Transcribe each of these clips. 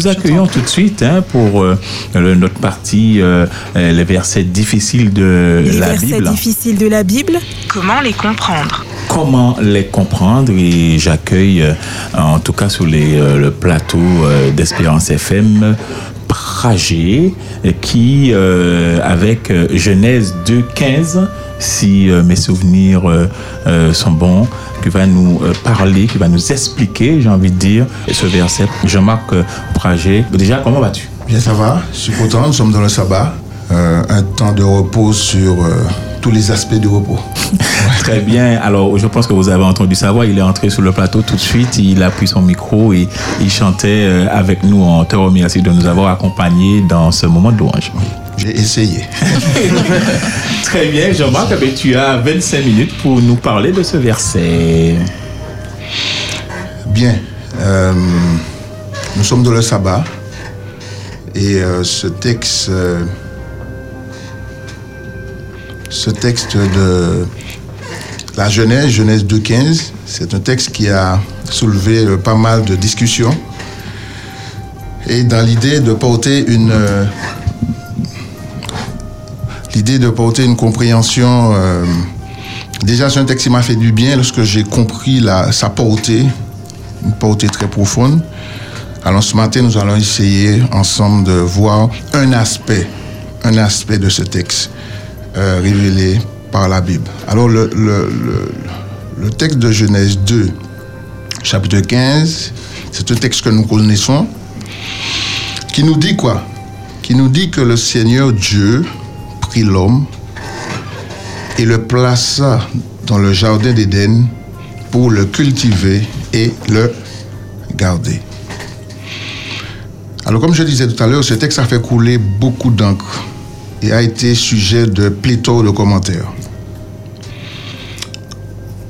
nous accueillons tout de suite hein, pour euh, le- notre partie euh, euh, les versets difficiles de Les la versets Bible. difficiles de la Bible. Comment les comprendre? Comment les comprendre? Et j'accueille, euh, en tout cas sur les, euh, le plateau euh, d'Espérance FM, Pragé, qui, euh, avec Genèse 2.15, si euh, mes souvenirs euh, euh, sont bons, qui va nous parler, qui va nous expliquer, j'ai envie de dire, ce verset. Jean-Marc Pragé, déjà, comment vas-tu? Bien, ça va. Je suis content. Nous sommes dans le sabbat. Euh, un temps de repos sur euh, tous les aspects du repos. Très bien. Alors, je pense que vous avez entendu sa voix. Il est entré sur le plateau tout de suite. Il a pris son micro et il chantait euh, avec nous. On te remercie de nous avoir accompagnés dans ce moment de louange. J'ai essayé. Très bien, Jean-Marc. eh Tu as 25 minutes pour nous parler de ce verset. Bien. Euh, nous sommes dans le sabbat. Et euh, ce texte. euh, ce texte de la Genèse, Genèse 2.15, c'est un texte qui a soulevé pas mal de discussions. Et dans l'idée de porter une. L'idée de porter une compréhension. euh, déjà, c'est un texte qui m'a fait du bien lorsque j'ai compris sa portée, une portée très profonde. Alors ce matin, nous allons essayer ensemble de voir un aspect, un aspect de ce texte euh, révélé par la Bible. Alors le, le texte de Genèse 2, chapitre 15, c'est un texte que nous connaissons, qui nous dit quoi? Qui nous dit que le Seigneur Dieu prit l'homme et le plaça dans le jardin d'Éden pour le cultiver et le garder. Alors comme je disais tout à l'heure, ce texte a fait couler beaucoup d'encre et a été sujet de pléthore de commentaires.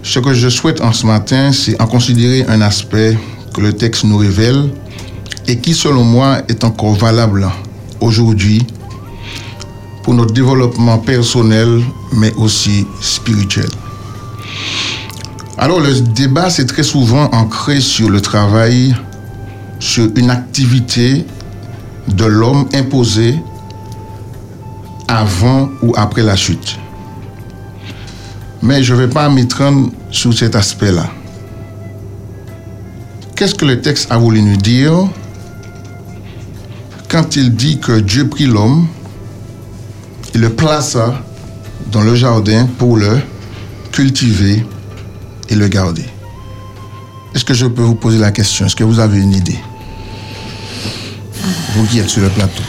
Ce que je souhaite en ce matin, c'est en considérer un aspect que le texte nous révèle et qui, selon moi, est encore valable aujourd'hui pour notre développement personnel, mais aussi spirituel. Alors, le débat, c'est très souvent ancré sur le travail, sur une activité de l'homme imposée avant ou après la chute. Mais je ne vais pas m'étendre sur cet aspect-là. Qu'est-ce que le texte a voulu nous dire quand il dit que Dieu prit l'homme et le plaça dans le jardin pour le cultiver et le garder Est-ce que je peux vous poser la question? Est-ce que vous avez une idée? Vous qui êtes sur le plateau.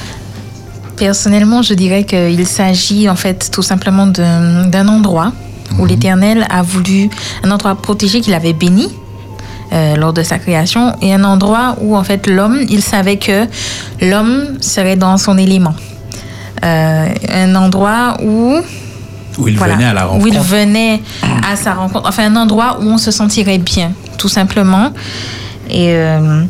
Personnellement, je dirais qu'il s'agit en fait tout simplement d'un endroit où l'Éternel a voulu, un endroit protégé qu'il avait béni euh, lors de sa création, et un endroit où en fait l'homme, il savait que l'homme serait dans son élément. Euh, un endroit où Où il voilà, venait à la où il rencontre. venait à sa rencontre. Enfin, un endroit où on se sentirait bien, tout simplement. Et euh,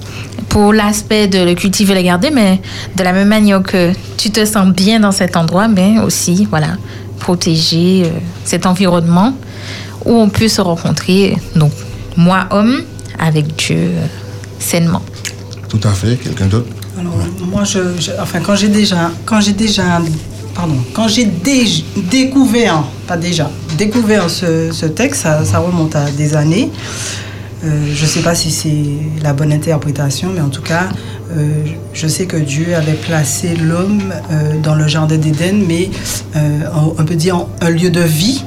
pour l'aspect de le cultiver et le garder, mais de la même manière que tu te sens bien dans cet endroit, mais aussi, voilà, protéger euh, cet environnement où on peut se rencontrer, donc moi, homme, avec Dieu, euh, sainement. Tout à fait. Quelqu'un d'autre? Moi, je, enfin, quand j'ai déjà, quand j'ai déjà, pardon, quand j'ai dé- découvert, pas déjà, découvert ce, texte, ça, remonte à des années. Euh, je ne sais pas si c'est la bonne interprétation, mais en tout cas, euh, je sais que Dieu avait placé l'homme euh, dans le jardin d'Éden, mais on, peut dire un lieu de vie,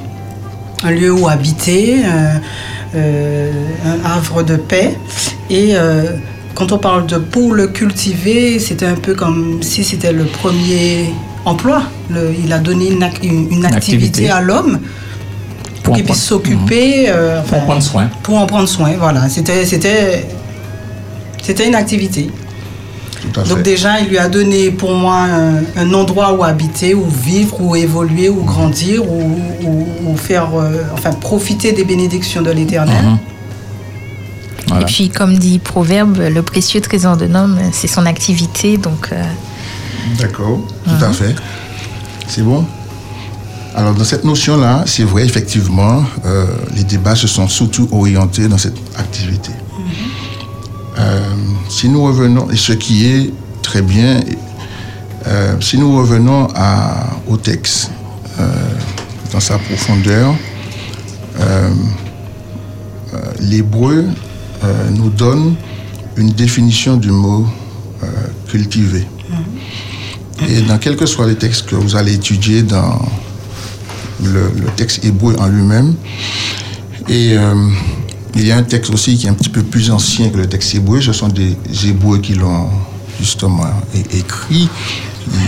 un lieu où habiter, un havre de paix. Et quand on parle de pour le cultiver, c'était un peu comme si c'était le premier emploi. Le- il a donné une, ac- une- une activité, activité. à l'homme pour Pour qu'il puisse s'occuper. euh, Pour en prendre soin. Pour en prendre soin, voilà. C'était, c'était, c'était une activité. Tout à Donc déjà, il lui a donné pour moi un, un endroit où habiter, où vivre, où évoluer, où grandir, où, où- où faire, euh, enfin, profiter des bénédictions de l'Éternel. Mhm. Voilà. Et puis, comme dit Proverbe, le précieux trésor d'un homme, c'est son activité. Donc, euh, D'accord, tout à fait. C'est bon? Alors, dans cette notion-là, c'est vrai, effectivement, euh, les débats se sont surtout orientés dans cette activité. Euh, si nous revenons, et ce qui est très bien, euh, si nous revenons à, au texte dans sa profondeur, l'hébreu euh, nous donne une définition du mot euh, cultiver. Et dans quel que soit les textes que vous allez étudier dans le, le texte hébreu en lui-même, et euh, il y a un texte aussi qui est un petit peu plus ancien que le texte hébreu, ce sont des Hébreux qui l'ont justement écrit.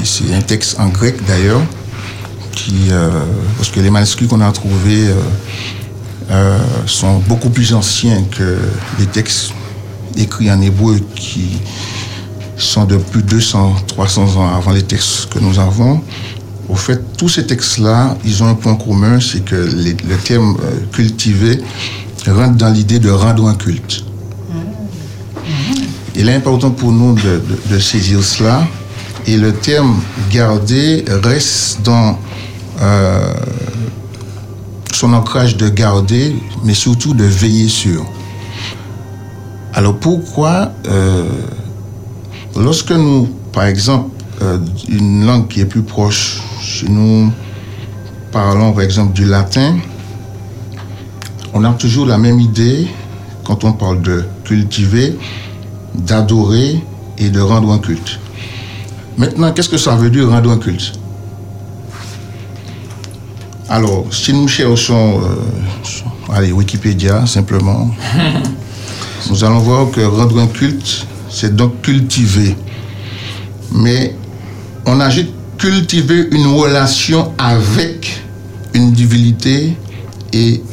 C'est un texte en grec d'ailleurs, qui, euh, parce que les manuscrits qu'on a trouvés euh, euh, sont beaucoup plus anciens que les textes écrits en hébreu qui sont de plus de 200, 300 ans avant les textes que nous avons. Au fait, tous ces textes-là, ils ont un point commun, c'est que les- le terme euh, cultiver rentre dans l'idée de rendre un culte. Il est important pour nous de, saisir cela. Et le terme garder reste dans euh, son ancrage de garder, mais surtout de veiller sur. Alors pourquoi, euh, lorsque nous, par exemple, euh, une langue qui est plus proche, chez nous parlons par exemple du latin, on a toujours la même idée quand on parle de cultiver, d'adorer et de rendre un culte. Maintenant, qu'est-ce que ça veut dire rendre un culte? Alors, si nous cherchons, euh, allez, Wikipédia simplement, nous allons voir que rendre un culte, c'est donc cultiver. Mais on ajoute cultiver une relation avec une divinité et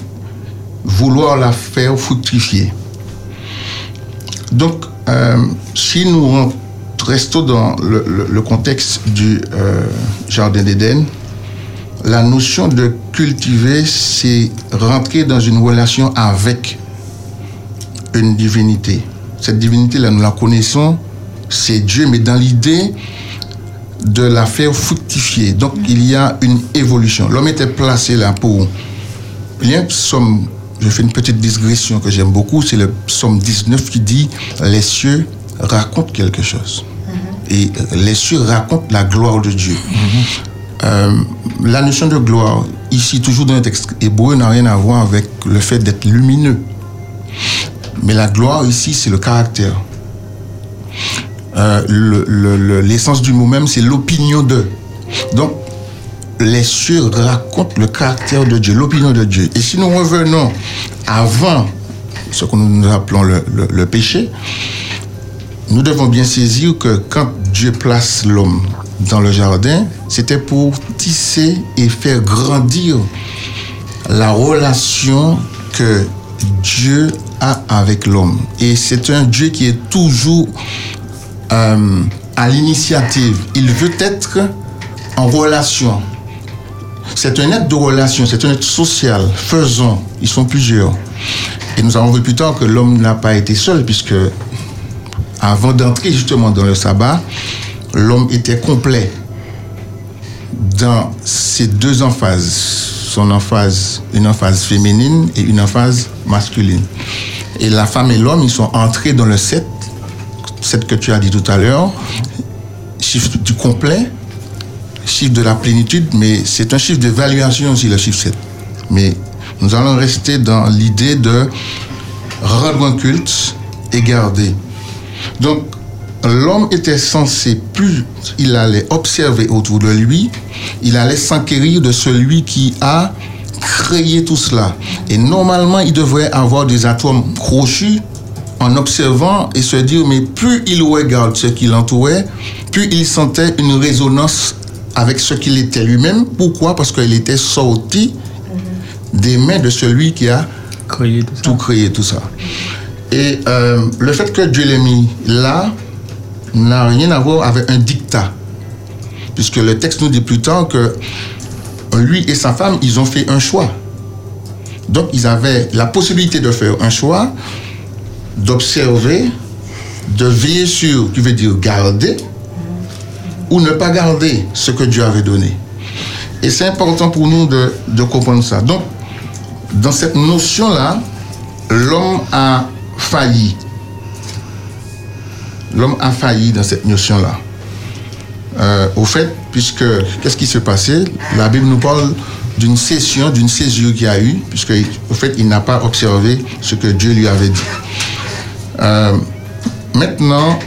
vouloir la faire fructifier. Donc, euh, si nous restons dans le, le- le contexte du euh, Jardin d'Éden, la notion de cultiver, c'est rentrer dans une relation avec une divinité. Cette divinité-là, nous la connaissons, c'est Dieu, mais dans l'idée de la faire fructifier. Donc, il y a une évolution. L'homme était placé là pour... Il y a un psaume, je fais une petite digression que j'aime beaucoup, c'est le psaume 19 qui dit « Les cieux racontent quelque chose ». Et euh, les cieux racontent la gloire de Dieu. Euh, la notion de gloire, ici, toujours dans le texte hébreu, n'a rien à voir avec le fait d'être lumineux. Mais la gloire, ici, c'est le caractère. Euh, le- le- le- L'essence du mot même, c'est l'opinion de. Donc, les cieux racontent le caractère de Dieu, l'opinion de Dieu. Et si nous revenons avant ce que nous appelons le péché, nous devons bien saisir que quand Dieu place l'homme dans le jardin, c'était pour tisser et faire grandir la relation que Dieu a avec l'homme. Et c'est un Dieu qui est toujours euh, à l'initiative. Il veut être en relation. C'est un être de relation, c'est un être social, faisant. Ils sont plusieurs. Et nous avons vu plus tard que l'homme n'a pas été seul, puisque avant d'entrer justement dans le sabbat, l'homme était complet dans ces deux emphases, son emphase, une emphase féminine et une emphase masculine. Et la femme et l'homme, ils sont entrés dans le 7, 7 que tu as dit tout à l'heure, chiffre du complet, chiffre de la plénitude, mais c'est un chiffre d'évaluation aussi, le chiffre 7. Mais nous allons rester dans l'idée de rendre un culte et garder. Donc, l'homme était censé, plus il allait observer autour de lui, il allait s'enquérir de celui qui a créé tout cela. Et normalement, il devrait avoir des atomes crochus en observant et se dire, mais plus il regarde ce qui l'entourait, plus il sentait une résonance avec ce qu'il était lui-même. Pourquoi? Parce qu'il était sorti des mains de celui qui a tout ça. tout créé, tout ça. Et euh, le fait que Dieu l'ait mis là n'a rien à voir avec un dictat. Puisque le texte nous dit plus tard que lui et sa femme, ils ont fait un choix. Donc, ils avaient la possibilité de faire un choix, d'observer, de veiller sur, qui veut dire garder, ou ne pas garder ce que Dieu avait donné. Et c'est important pour nous de, de comprendre ça. Donc, dans cette notion-là, l'homme a failli. L'homme a failli dans cette notion-là. Euh, au fait, puisque qu'est-ce qui s'est passé La Bible nous parle d'une cession, d'une césure qu'il a eu, puisque au fait, il n'a pas observé ce que Dieu lui avait dit. Euh, maintenant,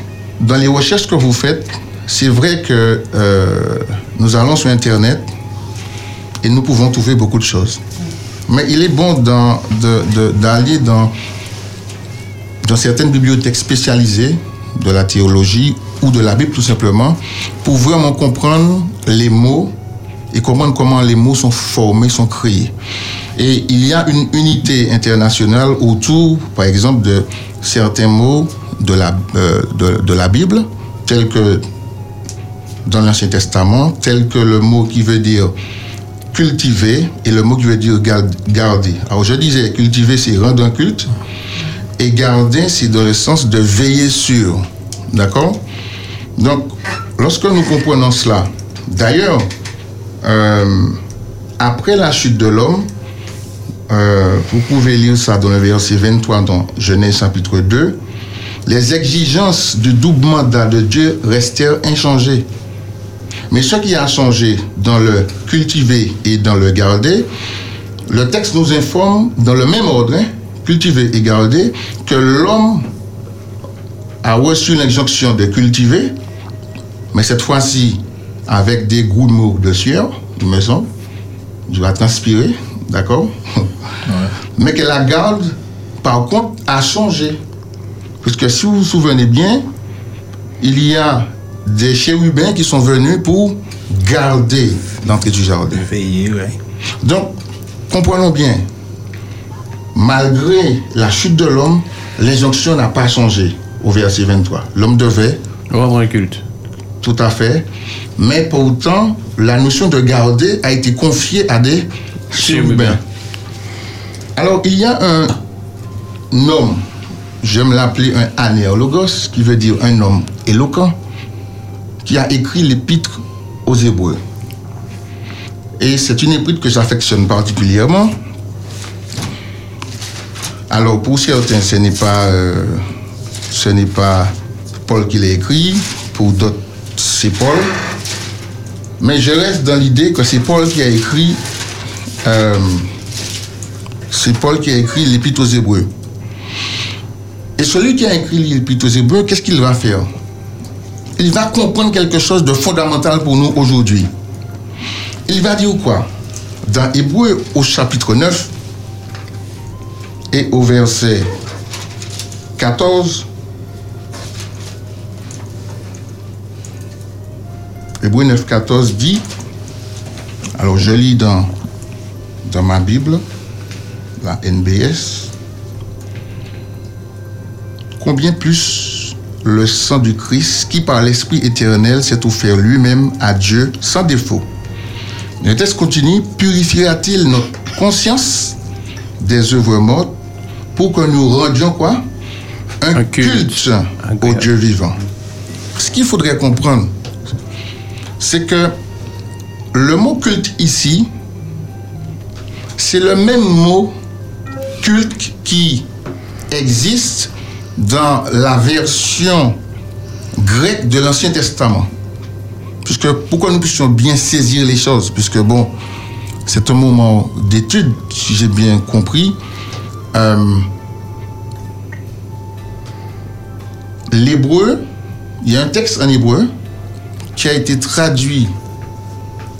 dans les recherches que vous faites, c'est vrai que euh, nous allons sur Internet et nous pouvons trouver beaucoup de choses. Mais il est bon d'aller dans certaines bibliothèques spécialisées de la théologie ou de la Bible tout simplement pour vraiment comprendre les mots et comprendre comment les mots sont formés, sont créés. Et il y a une unité internationale autour, par exemple, de certains mots de la, euh, Bible, tels que dans l'Ancien Testament, tels que le mot qui veut dire cultiver et le mot qui veut dire gar- garder. Alors je disais, cultiver, c'est rendre un culte, et garder, c'est dans le sens de veiller sur. D'accord? Donc, lorsque nous comprenons cela, d'ailleurs, euh, après la chute de l'homme, euh, vous pouvez lire ça dans le verset 23 dans Genèse chapitre 2, les exigences du double mandat de Dieu restèrent inchangées. Mais ce qui a changé dans le cultiver et dans le garder, le texte nous informe dans le même ordre, hein, cultiver et garder, que l'homme a reçu l'injonction de cultiver, mais cette fois-ci avec des gouttes de sueur, il me semble. Il va transpirer, d'accord? Mais que la garde, par contre, a changé. Puisque si vous vous souvenez bien, il y a des chérubins qui sont venus pour garder l'entrée du jardin. Veiller, ouais. Donc, comprenons bien, malgré la chute de l'homme, l'injonction n'a pas changé au verset 23. L'homme devait, Rendre un culte. tout à fait, mais pourtant, la notion de garder a été confiée à des chérubins. Alors, il y a un homme, j'aime l'appeler un anéologos, qui veut dire un homme éloquent, qui a écrit l'épître aux Hébreux. Et c'est une épître que j'affectionne particulièrement. Alors, pour certains, ce n'est pas, euh, ce n'est pas Paul qui l'a écrit, pour d'autres, c'est Paul. Mais je reste dans l'idée que c'est Paul qui a écrit, euh, c'est Paul qui a écrit l'épître aux Hébreux. Et celui qui a écrit l'épître aux Hébreux, qu'est-ce qu'il va faire? Il va comprendre quelque chose de fondamental pour nous aujourd'hui. Il va dire quoi? Dans Hébreux au chapitre 9 et au verset 14, Hébreux 9, 14 dit, alors je lis dans, dans ma Bible, la NBS, combien plus le sang du Christ, qui par l'Esprit éternel s'est offert lui-même à Dieu sans défaut. Le texte continue, purifiera-t-il notre conscience des œuvres mortes pour que nous rendions quoi? Un, Un culte, au. Dieu vivant. Ce qu'il faudrait comprendre, c'est que le mot culte ici, c'est le même mot culte qui existe dans la version grecque de l'Ancien Testament. Puisque, pourquoi nous puissions bien saisir les choses, puisque bon, c'est un moment d'étude, si j'ai bien compris. Euh, L'hébreu, il y a un texte en hébreu qui a été traduit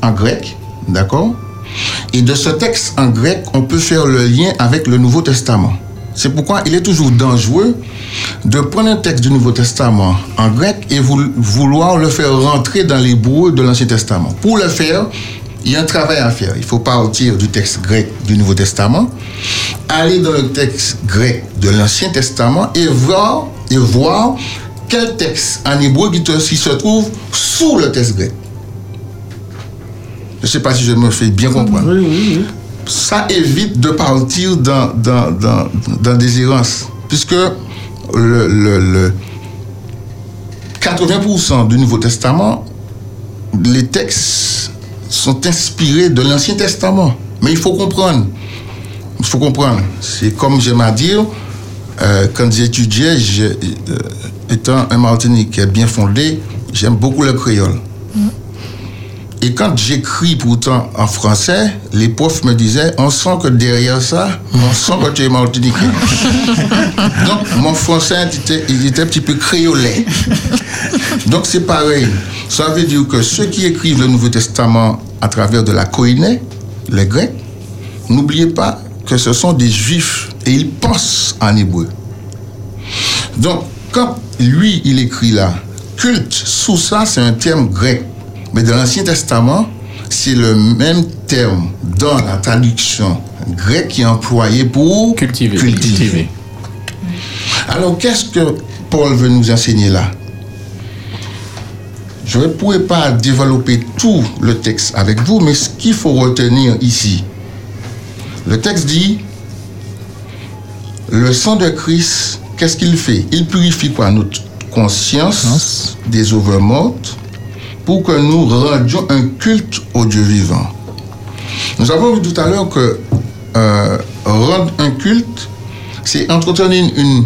en grec, d'accord? Et de ce texte en grec, on peut faire le lien avec le Nouveau Testament. C'est pourquoi il est toujours dangereux de prendre un texte du Nouveau Testament en grec et vou- vouloir le faire rentrer dans l'hébreu de l'Ancien Testament. Pour le faire, il y a un travail à faire. Il faut partir du texte grec du Nouveau Testament, aller dans le texte grec de l'Ancien Testament et voir, et voir quel texte en hébreu qui, te- qui se trouve sous le texte grec. Je ne sais pas si je me fais bien comprendre ça évite de partir dans, dans, dans, dans des errances. Puisque le, le, le 80% du Nouveau Testament, les textes sont inspirés de l'Ancien Testament. Mais il faut comprendre. Il faut comprendre. C'est comme j'aime à dire, euh, quand j'étudiais, euh, étant un Martiniquais bien fondé, j'aime beaucoup le créole. Et quand j'écris pourtant en français, les profs me disaient, on sent que derrière ça, on sent que tu es martiniquais. Donc mon français était, il était un petit peu créolais. Donc c'est pareil. Ça veut dire que ceux qui écrivent le Nouveau Testament à travers de la Koiné, les Grecs, n'oubliez pas que ce sont des Juifs et ils pensent en hébreu. Donc, quand lui, il écrit là, culte, sous ça, c'est un terme grec. Mais dans l'Ancien Testament, c'est le même terme dans la traduction grecque qui est employé pour Cultiver. cultiver. Alors, qu'est-ce que Paul veut nous enseigner là? Je ne pourrais pas développer tout le texte avec vous, mais ce qu'il faut retenir ici, le texte dit, le sang de Christ, qu'est-ce qu'il fait? Il purifie quoi? Notre conscience Conscience. des œuvres mortes pour que nous rendions un culte au Dieu vivant. Nous avons vu tout à l'heure que euh, rendre un culte, c'est entretenir une,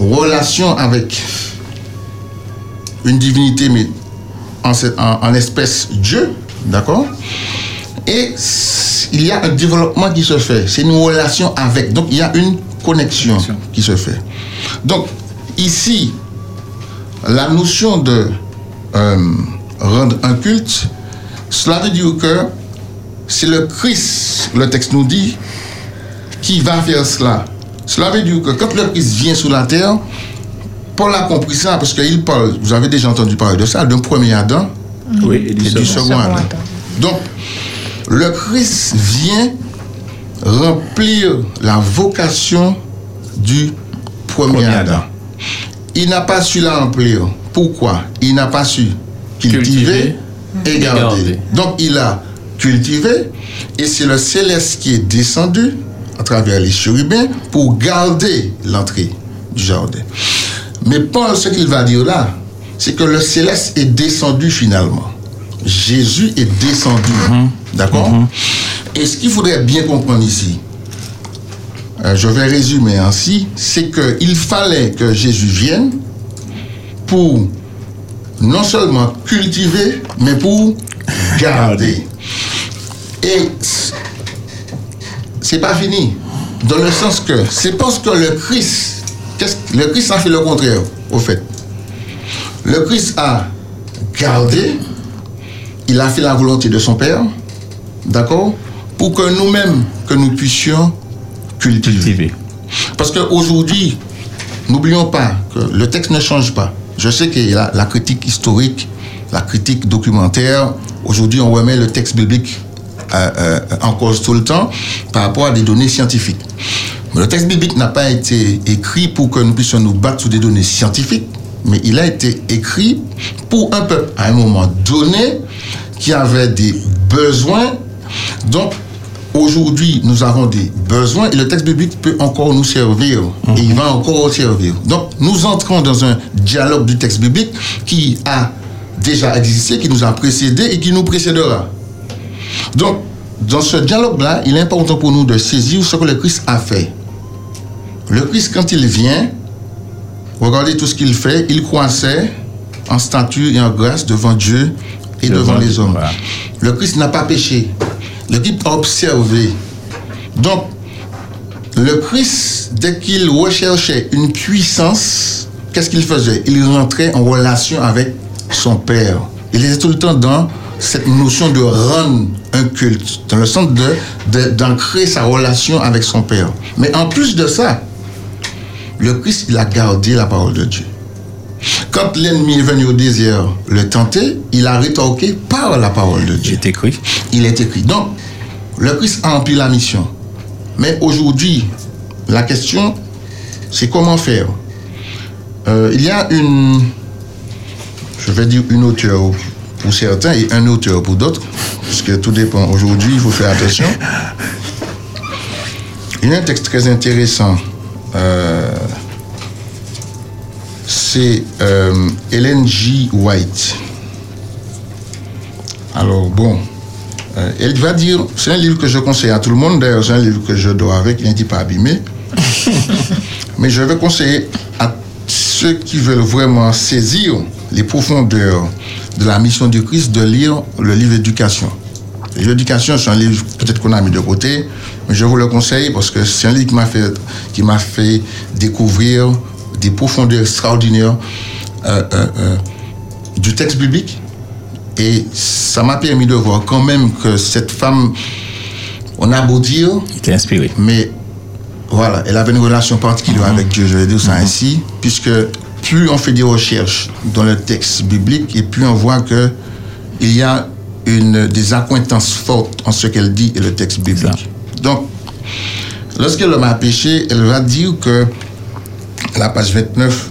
relation avec une divinité, mais en, ce- en- en espèce Dieu, d'accord? Et il y a un développement qui se fait, c'est une relation avec, donc il y a une connexion Connexion. qui se fait. Donc ici, la notion de euh, rendre un culte, cela veut dire que c'est le Christ, le texte nous dit, qui va faire cela. Cela veut dire que quand le Christ vient sur la terre, Paul a compris ça parce qu'il parle, vous avez déjà entendu parler de ça, d'un premier Adam Oui, et du et du second. second Adam. Donc, le Christ vient remplir la vocation du premier, Premier Adam. Adam. Il n'a pas su la remplir. Pourquoi? Il n'a pas su cultiver, et garder. Donc, il a cultivé et c'est le céleste qui est descendu à travers les chérubins pour garder l'entrée du jardin. Mais Paul, ce qu'il va dire là, c'est que le céleste est descendu finalement. Jésus est descendu. D'accord? Et ce qu'il faudrait bien comprendre ici, euh, je vais résumer ainsi, c'est qu'il fallait que Jésus vienne pour non seulement cultiver, mais pour garder. Et c'est pas fini. Dans le sens que c'est parce que le Christ, le Christ a fait le contraire, au fait? Le Christ a gardé, il a fait la volonté de son Père, d'accord, pour que nous-mêmes, que nous puissions cultiver. Cultiver. Parce qu'aujourd'hui, n'oublions pas que le texte ne change pas. Je sais a la critique historique, la critique documentaire. Aujourd'hui, on remet le texte biblique euh, euh, en cause tout le temps par rapport à des données scientifiques. Mais le texte biblique n'a pas été écrit pour que nous puissions nous battre sur des données scientifiques, mais il a été écrit pour un peuple à un moment donné qui avait des besoins. Donc, Aujourd'hui, nous avons des besoins et le texte biblique peut encore nous servir et il va encore servir. Donc, nous entrons dans un dialogue du texte biblique qui a déjà existé, qui nous a précédé et qui nous précédera. Donc, dans ce dialogue-là, il est important pour nous de saisir ce que le Christ a fait. Le Christ, quand il vient, regardez tout ce qu'il fait, il croissait en stature et en grâce devant Dieu et devant, Devant les hommes. voilà. Le Christ n'a pas péché. Le a observé. Donc, le Christ, dès qu'il recherchait une puissance, qu'est-ce qu'il faisait? Il rentrait en relation avec son Père. Il était tout le temps dans cette notion de rendre un culte, dans le sens de- d'ancrer sa relation avec son Père. Mais en plus de ça, le Christ, il a gardé la parole de Dieu. Quand l'ennemi est venu au désert le tenter, il a rétorqué par la parole de Dieu J'ai écrit. il est écrit. Donc, le Christ a rempli la mission. Mais aujourd'hui, la question, c'est comment faire? Euh, il y a une, je vais dire une auteur pour certains et un auteur pour d'autres, parce que tout dépend. Aujourd'hui, il faut faire attention. Il y a un texte très intéressant. Euh, c'est euh, Helen G. White. Alors, bon, euh, elle va dire, c'est un livre que je conseille à tout le monde, d'ailleurs, c'est un livre que je dois avec, il n'est pas abîmé. Mais je veux conseiller à ceux qui veulent vraiment saisir les profondeurs de la mission du Christ de lire le livre Éducation. Le livre Éducation, c'est un livre peut-être qu'on a mis de côté, mais je vous le conseille parce que c'est un livre qui m'a fait, qui m'a fait découvrir des profondeurs extraordinaires euh, euh, euh, du texte biblique. Et ça m'a permis de voir quand même que cette femme, on a beau dire, était inspiré. mais voilà, elle avait une relation particulière avec Dieu, je vais dire ça ainsi, puisque plus on fait des recherches dans le texte biblique et plus on voit que il y a une, des accointances fortes en ce qu'elle dit et le texte biblique. Donc, lorsque l'homme a péché, elle va dire que, la page 29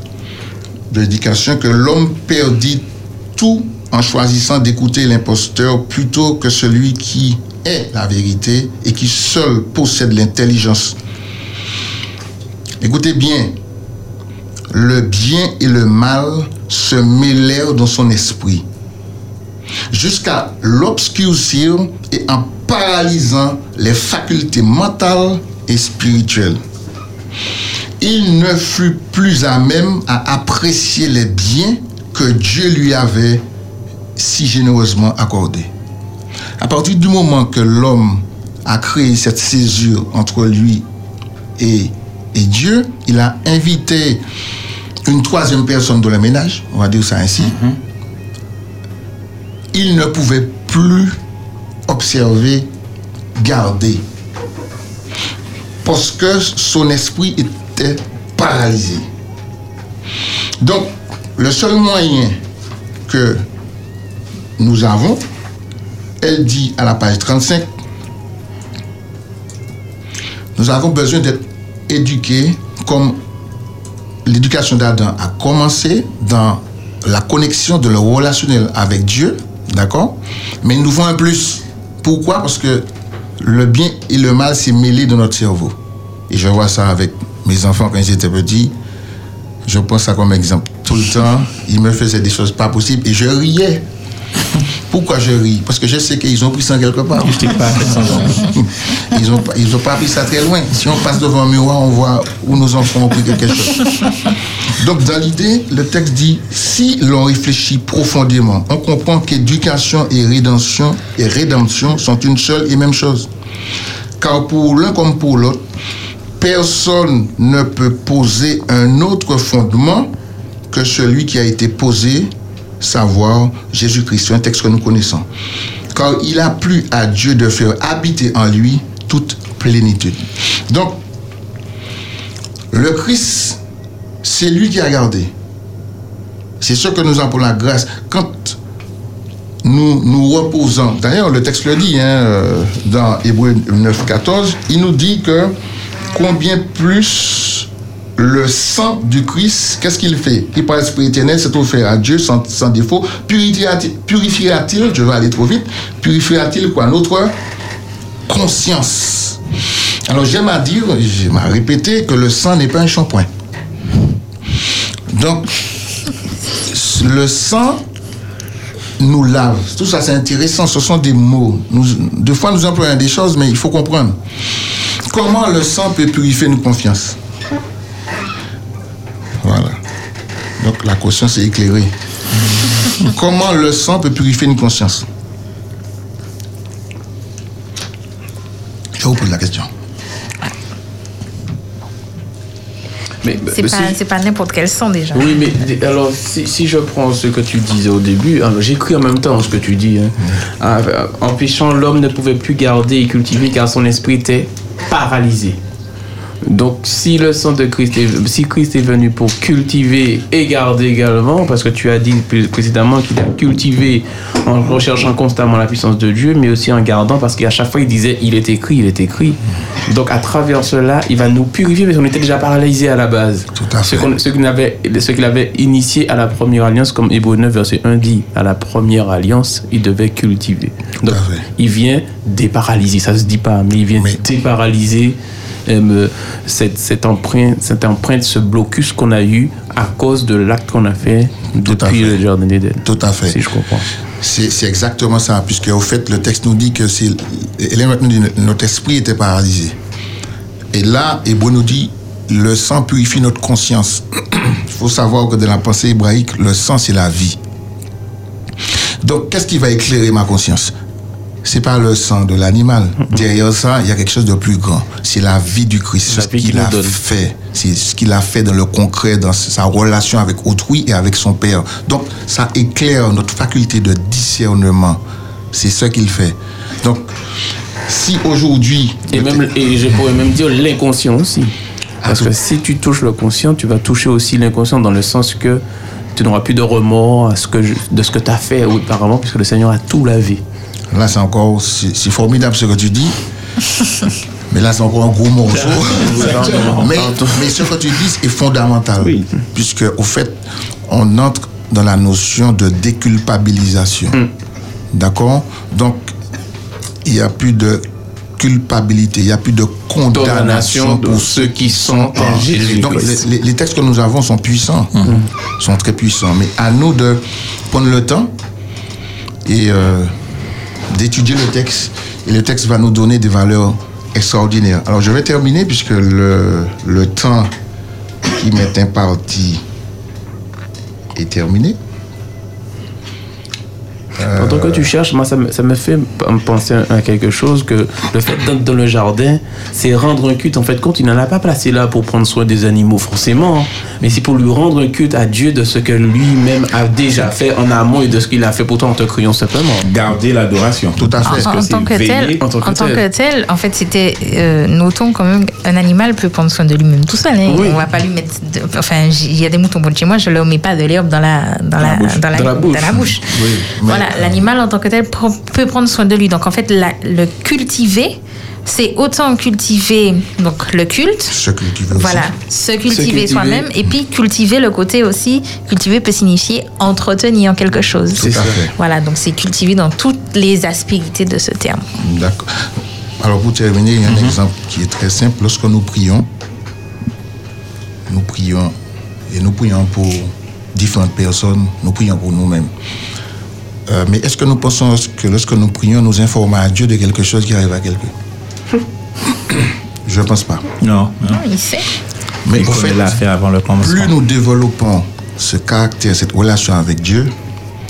de l'éducation, que l'homme perdit tout en choisissant d'écouter l'imposteur plutôt que celui qui est la vérité et qui seul possède l'intelligence. Écoutez bien, le bien et le mal se mêlèrent dans son esprit, jusqu'à l'obscurcir et en paralysant les facultés mentales et spirituelles. Il ne fut plus à même à apprécier les biens que Dieu lui avait si généreusement accordés. À partir du moment que l'homme a créé cette césure entre lui et, et Dieu, il a invité une troisième personne dans le ménage, on va dire ça ainsi. Il ne pouvait plus observer, garder, parce que son esprit paralysé. Donc, le seul moyen que nous avons, elle dit à la page 35, nous avons besoin d'être éduqués comme l'éducation d'Adam a commencé dans la connexion de le relationnel avec Dieu, d'accord? Mais nous devons un plus. Pourquoi? Parce que le bien et le mal s'est mêlé dans notre cerveau. Et je vois ça avec mes enfants quand ils étaient petits. Je prends ça comme exemple. Tout le temps, ils me faisaient des choses pas possibles et je riais. Pourquoi je ris? Parce que je sais qu'ils ont pris ça quelque part. Ils n'ont pas, ils ont pas pris ça très loin. Si on passe devant un miroir, on voit où nos enfants ont pris quelque chose. Donc, dans l'idée, le texte dit si l'on réfléchit profondément, on comprend qu'éducation et rédemption, et rédemption sont une seule et même chose. Car pour l'un comme pour l'autre, personne ne peut poser un autre fondement que celui qui a été posé, savoir Jésus-Christ. Un texte que nous connaissons. Car il a plu à Dieu de faire habiter en lui toute plénitude. Donc, le Christ, c'est lui qui a gardé. C'est ce que nous pour la grâce. Quand nous nous reposons, d'ailleurs le texte le dit hein, euh, dans Hébreu 9, 14, il nous dit que combien plus le sang du Christ, qu'est-ce qu'il fait? Il par l'Esprit éternel s'est offert à Dieu sans, défaut. Purifiera-t-il, je vais aller trop vite, purifiera-t-il quoi? Notre conscience. Alors j'aime à dire, j'aime à répéter que le sang n'est pas un shampoing. Donc, le sang nous lave. Tout ça, c'est intéressant. Ce sont des mots. Nous, des fois, nous employons des choses, mais il faut comprendre. Comment le sang peut purifier nos confiances Voilà. Donc, la conscience est éclairée. Comment le sang peut purifier une conscience Je vous pose la question. Mais, C'est mais pas, si- c'est pas n'importe quel sang déjà. Oui, mais alors, si, si je prends ce que tu disais au début, alors, j'écris en même temps ce que tu dis. hein. Ah, euh, En péchant, l'homme ne pouvait plus garder et cultiver car son esprit était paralysé. Donc, si le sang de Christ est, si Christ est venu pour cultiver et garder également, parce que tu as dit précédemment qu'il a cultivé en recherchant constamment la puissance de Dieu, mais aussi en gardant, parce qu'à chaque fois il disait il est écrit, il est écrit. Donc, à travers cela, il va nous purifier, parce qu'on était déjà paralysé à la base. Tout à fait. ce qu'il avait, ce qu'il avait initié à la première alliance, comme Hébreu 9, verset 1 dit, à la première alliance, il devait cultiver. Donc, à fait. il vient déparalyser, ça se dit pas, mais il vient Mais- déparalyser cette, cette empreinte, cette empreinte, ce blocus qu'on a eu à cause de l'acte qu'on a fait Tout depuis fait. le jardin d'Éden. Tout à fait. Si je comprends. C'est c'est exactement ça, puisque au fait, le texte nous dit que c'est. Nous dit notre esprit était paralysé. Et là, Hébreu nous dit le sang purifie notre conscience. Il faut savoir que dans la pensée hébraïque, le sang, c'est la vie. Donc, qu'est-ce qui va éclairer ma conscience? C'est pas le sang de l'animal. Derrière ça, il y a quelque chose de plus grand. C'est la vie du Christ, La ce qu'il a donne. fait. C'est ce qu'il a fait dans le concret, dans sa relation avec autrui et avec son Père. Donc, ça éclaire notre faculté de discernement. C'est ce qu'il fait. Donc, si aujourd'hui... Et, même, et je pourrais même dire l'inconscient aussi. Parce que si tu touches le conscient, tu vas toucher aussi l'inconscient dans le sens que tu n'auras plus de remords à ce que je- de ce que tu as fait auparavant, puisque le Seigneur a tout lavé. Là, c'est encore, c'est formidable ce que tu dis. Mais là, c'est encore un gros morceau. mais, mais ce que tu dis est fondamental. Oui. Puisque, au fait, on entre dans la notion de déculpabilisation. D'accord? Donc, il n'y a plus de culpabilité, il n'y a plus de condamnation de pour ceux qui sont en Jésus. Donc, les, textes que nous avons sont puissants, sont très puissants. Mais à nous de prendre le temps et euh, d'étudier le texte. Et le texte va nous donner des valeurs extraordinaires. Alors, je vais terminer puisque le, temps qui m'est imparti est terminé. Pendant que tu cherches, moi, ça me, ça me fait penser à quelque chose que le fait d'être dans le jardin, c'est rendre un culte. En fait, compte, il n'en a pas placé là pour prendre soin des animaux, forcément. hein. Mais c'est pour lui rendre un culte à Dieu de ce que lui-même a déjà fait en amont et de ce qu'il a fait pour toi en te criant simplement. Garder l'adoration. Tout à fait. En, en tant que tel, en tant que en tant tel. que tel, en fait, c'était. euh, notons quand même qu'un animal peut prendre soin de lui-même tout seul. hein. Oui. On va pas lui mettre. de- enfin, il y a des moutons de chez moi, je leur mets pas de l'herbe dans la dans la bouche. dans la, Dans la bouche. dans la bouche. Oui, mais- Voilà, l'animal en tant que tel peut prendre soin de lui. Donc en fait, la- le cultiver, c'est autant cultiver donc le culte. Veux aussi. Voilà, se cultiver, cultiver. soi-même et puis cultiver le côté aussi. Cultiver peut signifier entretenir quelque chose. Tout à fait. Voilà, donc c'est cultiver dans toutes les aspérités de ce terme. D'accord. Alors pour terminer, il y a un exemple qui est très simple. Lorsque nous prions, nous prions et nous prions pour différentes personnes, nous prions pour nous-mêmes. Euh, mais est-ce que nous pensons que lorsque nous prions, nous informons à Dieu de quelque chose qui arrive à quelqu'un? Je ne pense pas. Non, non. Il sait. Mais Il au connaît fait, l'affaire avant le commencement. plus nous développons ce caractère, cette relation avec Dieu,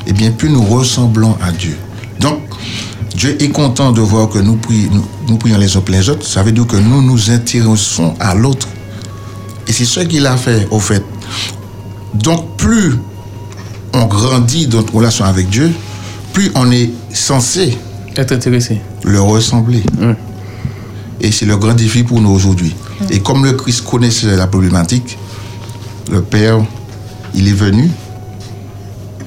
et bien plus nous ressemblons à Dieu. Donc, Dieu est content de voir que nous, prions, nous, nous prions les uns pour les autres. Ça veut dire que nous nous intéressons à l'autre. Et c'est ce qu'il a fait, au fait. Donc, plus on grandit dans notre relation avec Dieu, plus on est censé Être intéressé. le ressembler. Et c'est le grand défi pour nous aujourd'hui. Et comme le Christ connaissait la problématique, le Père, il est venu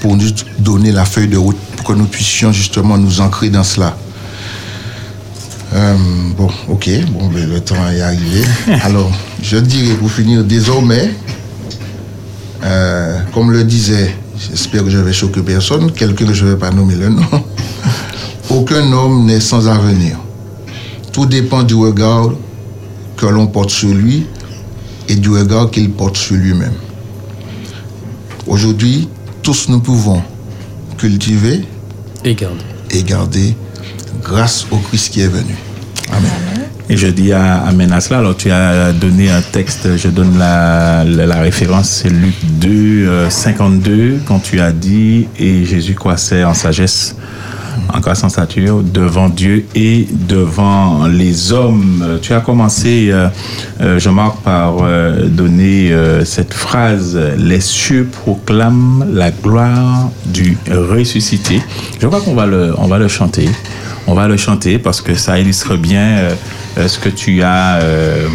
pour nous donner la feuille de route pour que nous puissions justement nous ancrer dans cela. Euh, bon, ok, bon, ben, le temps est arrivé. Alors, je dirais pour finir, désormais, euh, comme le disait, j'espère que je vais choquer personne, quelqu'un que je ne vais pas nommer le nom, aucun homme n'est sans avenir. Tout dépend du regard que l'on porte sur lui et du regard qu'il porte sur lui-même. Aujourd'hui, tous nous pouvons cultiver Et garde. et garder grâce au Christ qui est venu. Amen. Et je dis à, à cela. Alors, tu as donné un texte, je donne la, référence, c'est Luc 2, euh, 52, quand tu as dit, et Jésus croissait en sagesse, en grâce en stature, devant Dieu et devant les hommes. Euh, Tu as commencé, euh, euh, Jean-Marc, par euh, donner euh, cette phrase, les cieux proclament la gloire du ressuscité. Je crois qu'on va va le chanter. On va le chanter parce que ça illustre bien euh, euh, ce que tu as, euh,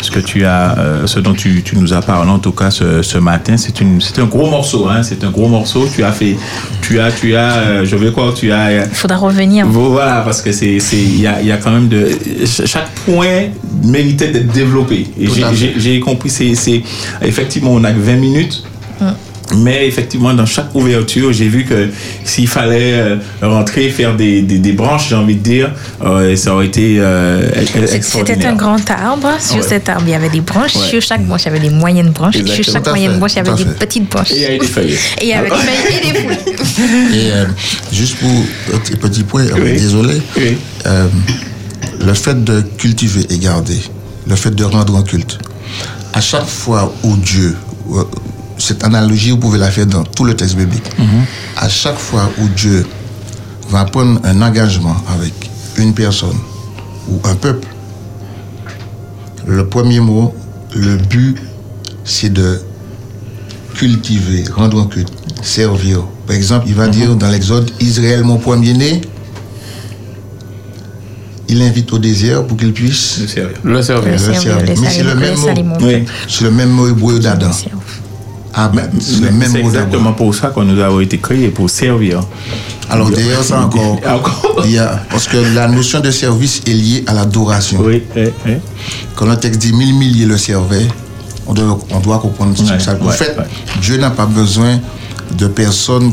ce que tu as, euh, ce dont tu, tu nous as parlé en tout cas ce, ce matin. C'est une, c'est un gros morceau, hein. C'est un gros morceau. Tu as fait, tu as, tu as, euh, je vais quoi, tu as. euh, Il faudra revenir. voilà, parce que c'est, c'est, il y a, il y a quand même de, ch- chaque point méritait d'être développé. Et j'ai, compris, c'est, c'est, effectivement, on a que 20 minutes. Mais effectivement, dans chaque ouverture, j'ai vu que s'il fallait euh, rentrer, faire des, des, des branches, j'ai envie de dire, euh, ça aurait été euh, ex- C'était extraordinaire. un grand arbre. Sur Ouais. cet arbre, il y avait des branches. Ouais. Sur chaque branche, il y avait des moyennes branches. Exactement. Sur chaque moyenne fait, branche, il y avait des fait. petites branches. Et il y avait des feuilles. Et il y avait des feuilles et des fruits. Et euh, juste pour petit, petit point, euh, Oui. désolé, Oui. euh, le fait de cultiver et garder, le fait de rendre un culte, À chaque fois où Dieu, cette analogie, vous pouvez la faire dans tout le texte biblique. À chaque fois où Dieu va prendre un engagement avec une personne ou un peuple, le premier mot, le but, c'est de cultiver, rendre un culte, servir. Par exemple, il va dire dans l'Exode, Israël, mon premier-né, il l'invite au désert pour qu'il puisse Le servir. le servir, Mais c'est le même mot. Oui. C'est le même mot hébreu d'Adam. Amen. C'est le même C'est mot d'Adam. exactement pour ça qu'on nous a été créés, pour servir. Alors d'ailleurs, ça encore. Encore. Il y a, parce que la notion de service est liée à l'adoration. Oui, oui, oui. Quand le texte dit mille milliers le servaient, on doit, on doit comprendre ce Ouais, que ça. En ouais, fait, ouais. Dieu n'a pas besoin de personnes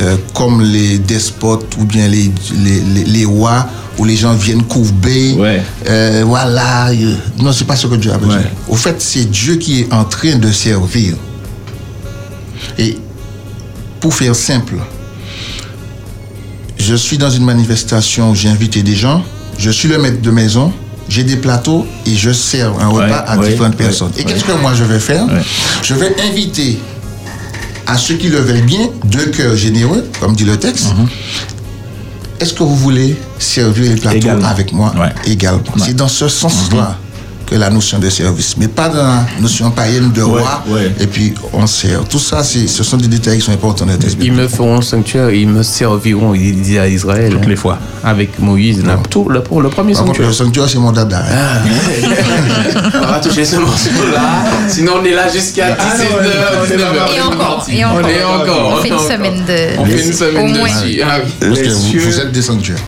euh, comme les despotes ou bien les, les, les, les rois où les gens viennent courber. Ouais. Euh, voilà. euh, non, c'est pas ce que Dieu a besoin. Ouais. Au fait, c'est Dieu qui est en train de servir. Et pour faire simple, je suis dans une manifestation où j'ai invité des gens, je suis le maître de maison, j'ai des plateaux et je sers un repas Ouais, à ouais, différentes ouais, personnes. Et qu'est-ce que moi je vais faire? Je vais inviter à ceux qui le veulent bien, de cœur généreux, comme dit le texte. Est-ce que vous voulez servir les plateaux Mhm. Avec moi? Également C'est dans ce sens-là que la notion de service, mais pas dans la notion païenne de roi, ouais. et puis on sert. Tout ça, c'est- ce sont des détails qui sont importants dans. Ils me feront le sanctuaire, ils me serviront, il dit à Israël. Toutes hein, les fois. Avec Moïse, là, tout, le, pour le premier Par contre, le sanctuaire. sanctuaire, c'est mon dada. hein. on va toucher ce morceau-là. Sinon, on est là jusqu'à 17h, 19h. Et encore, et On encore. est encore. On fait une semaine de. On fait une semaine Au moins. dessus. Ah vous êtes des sanctuaires.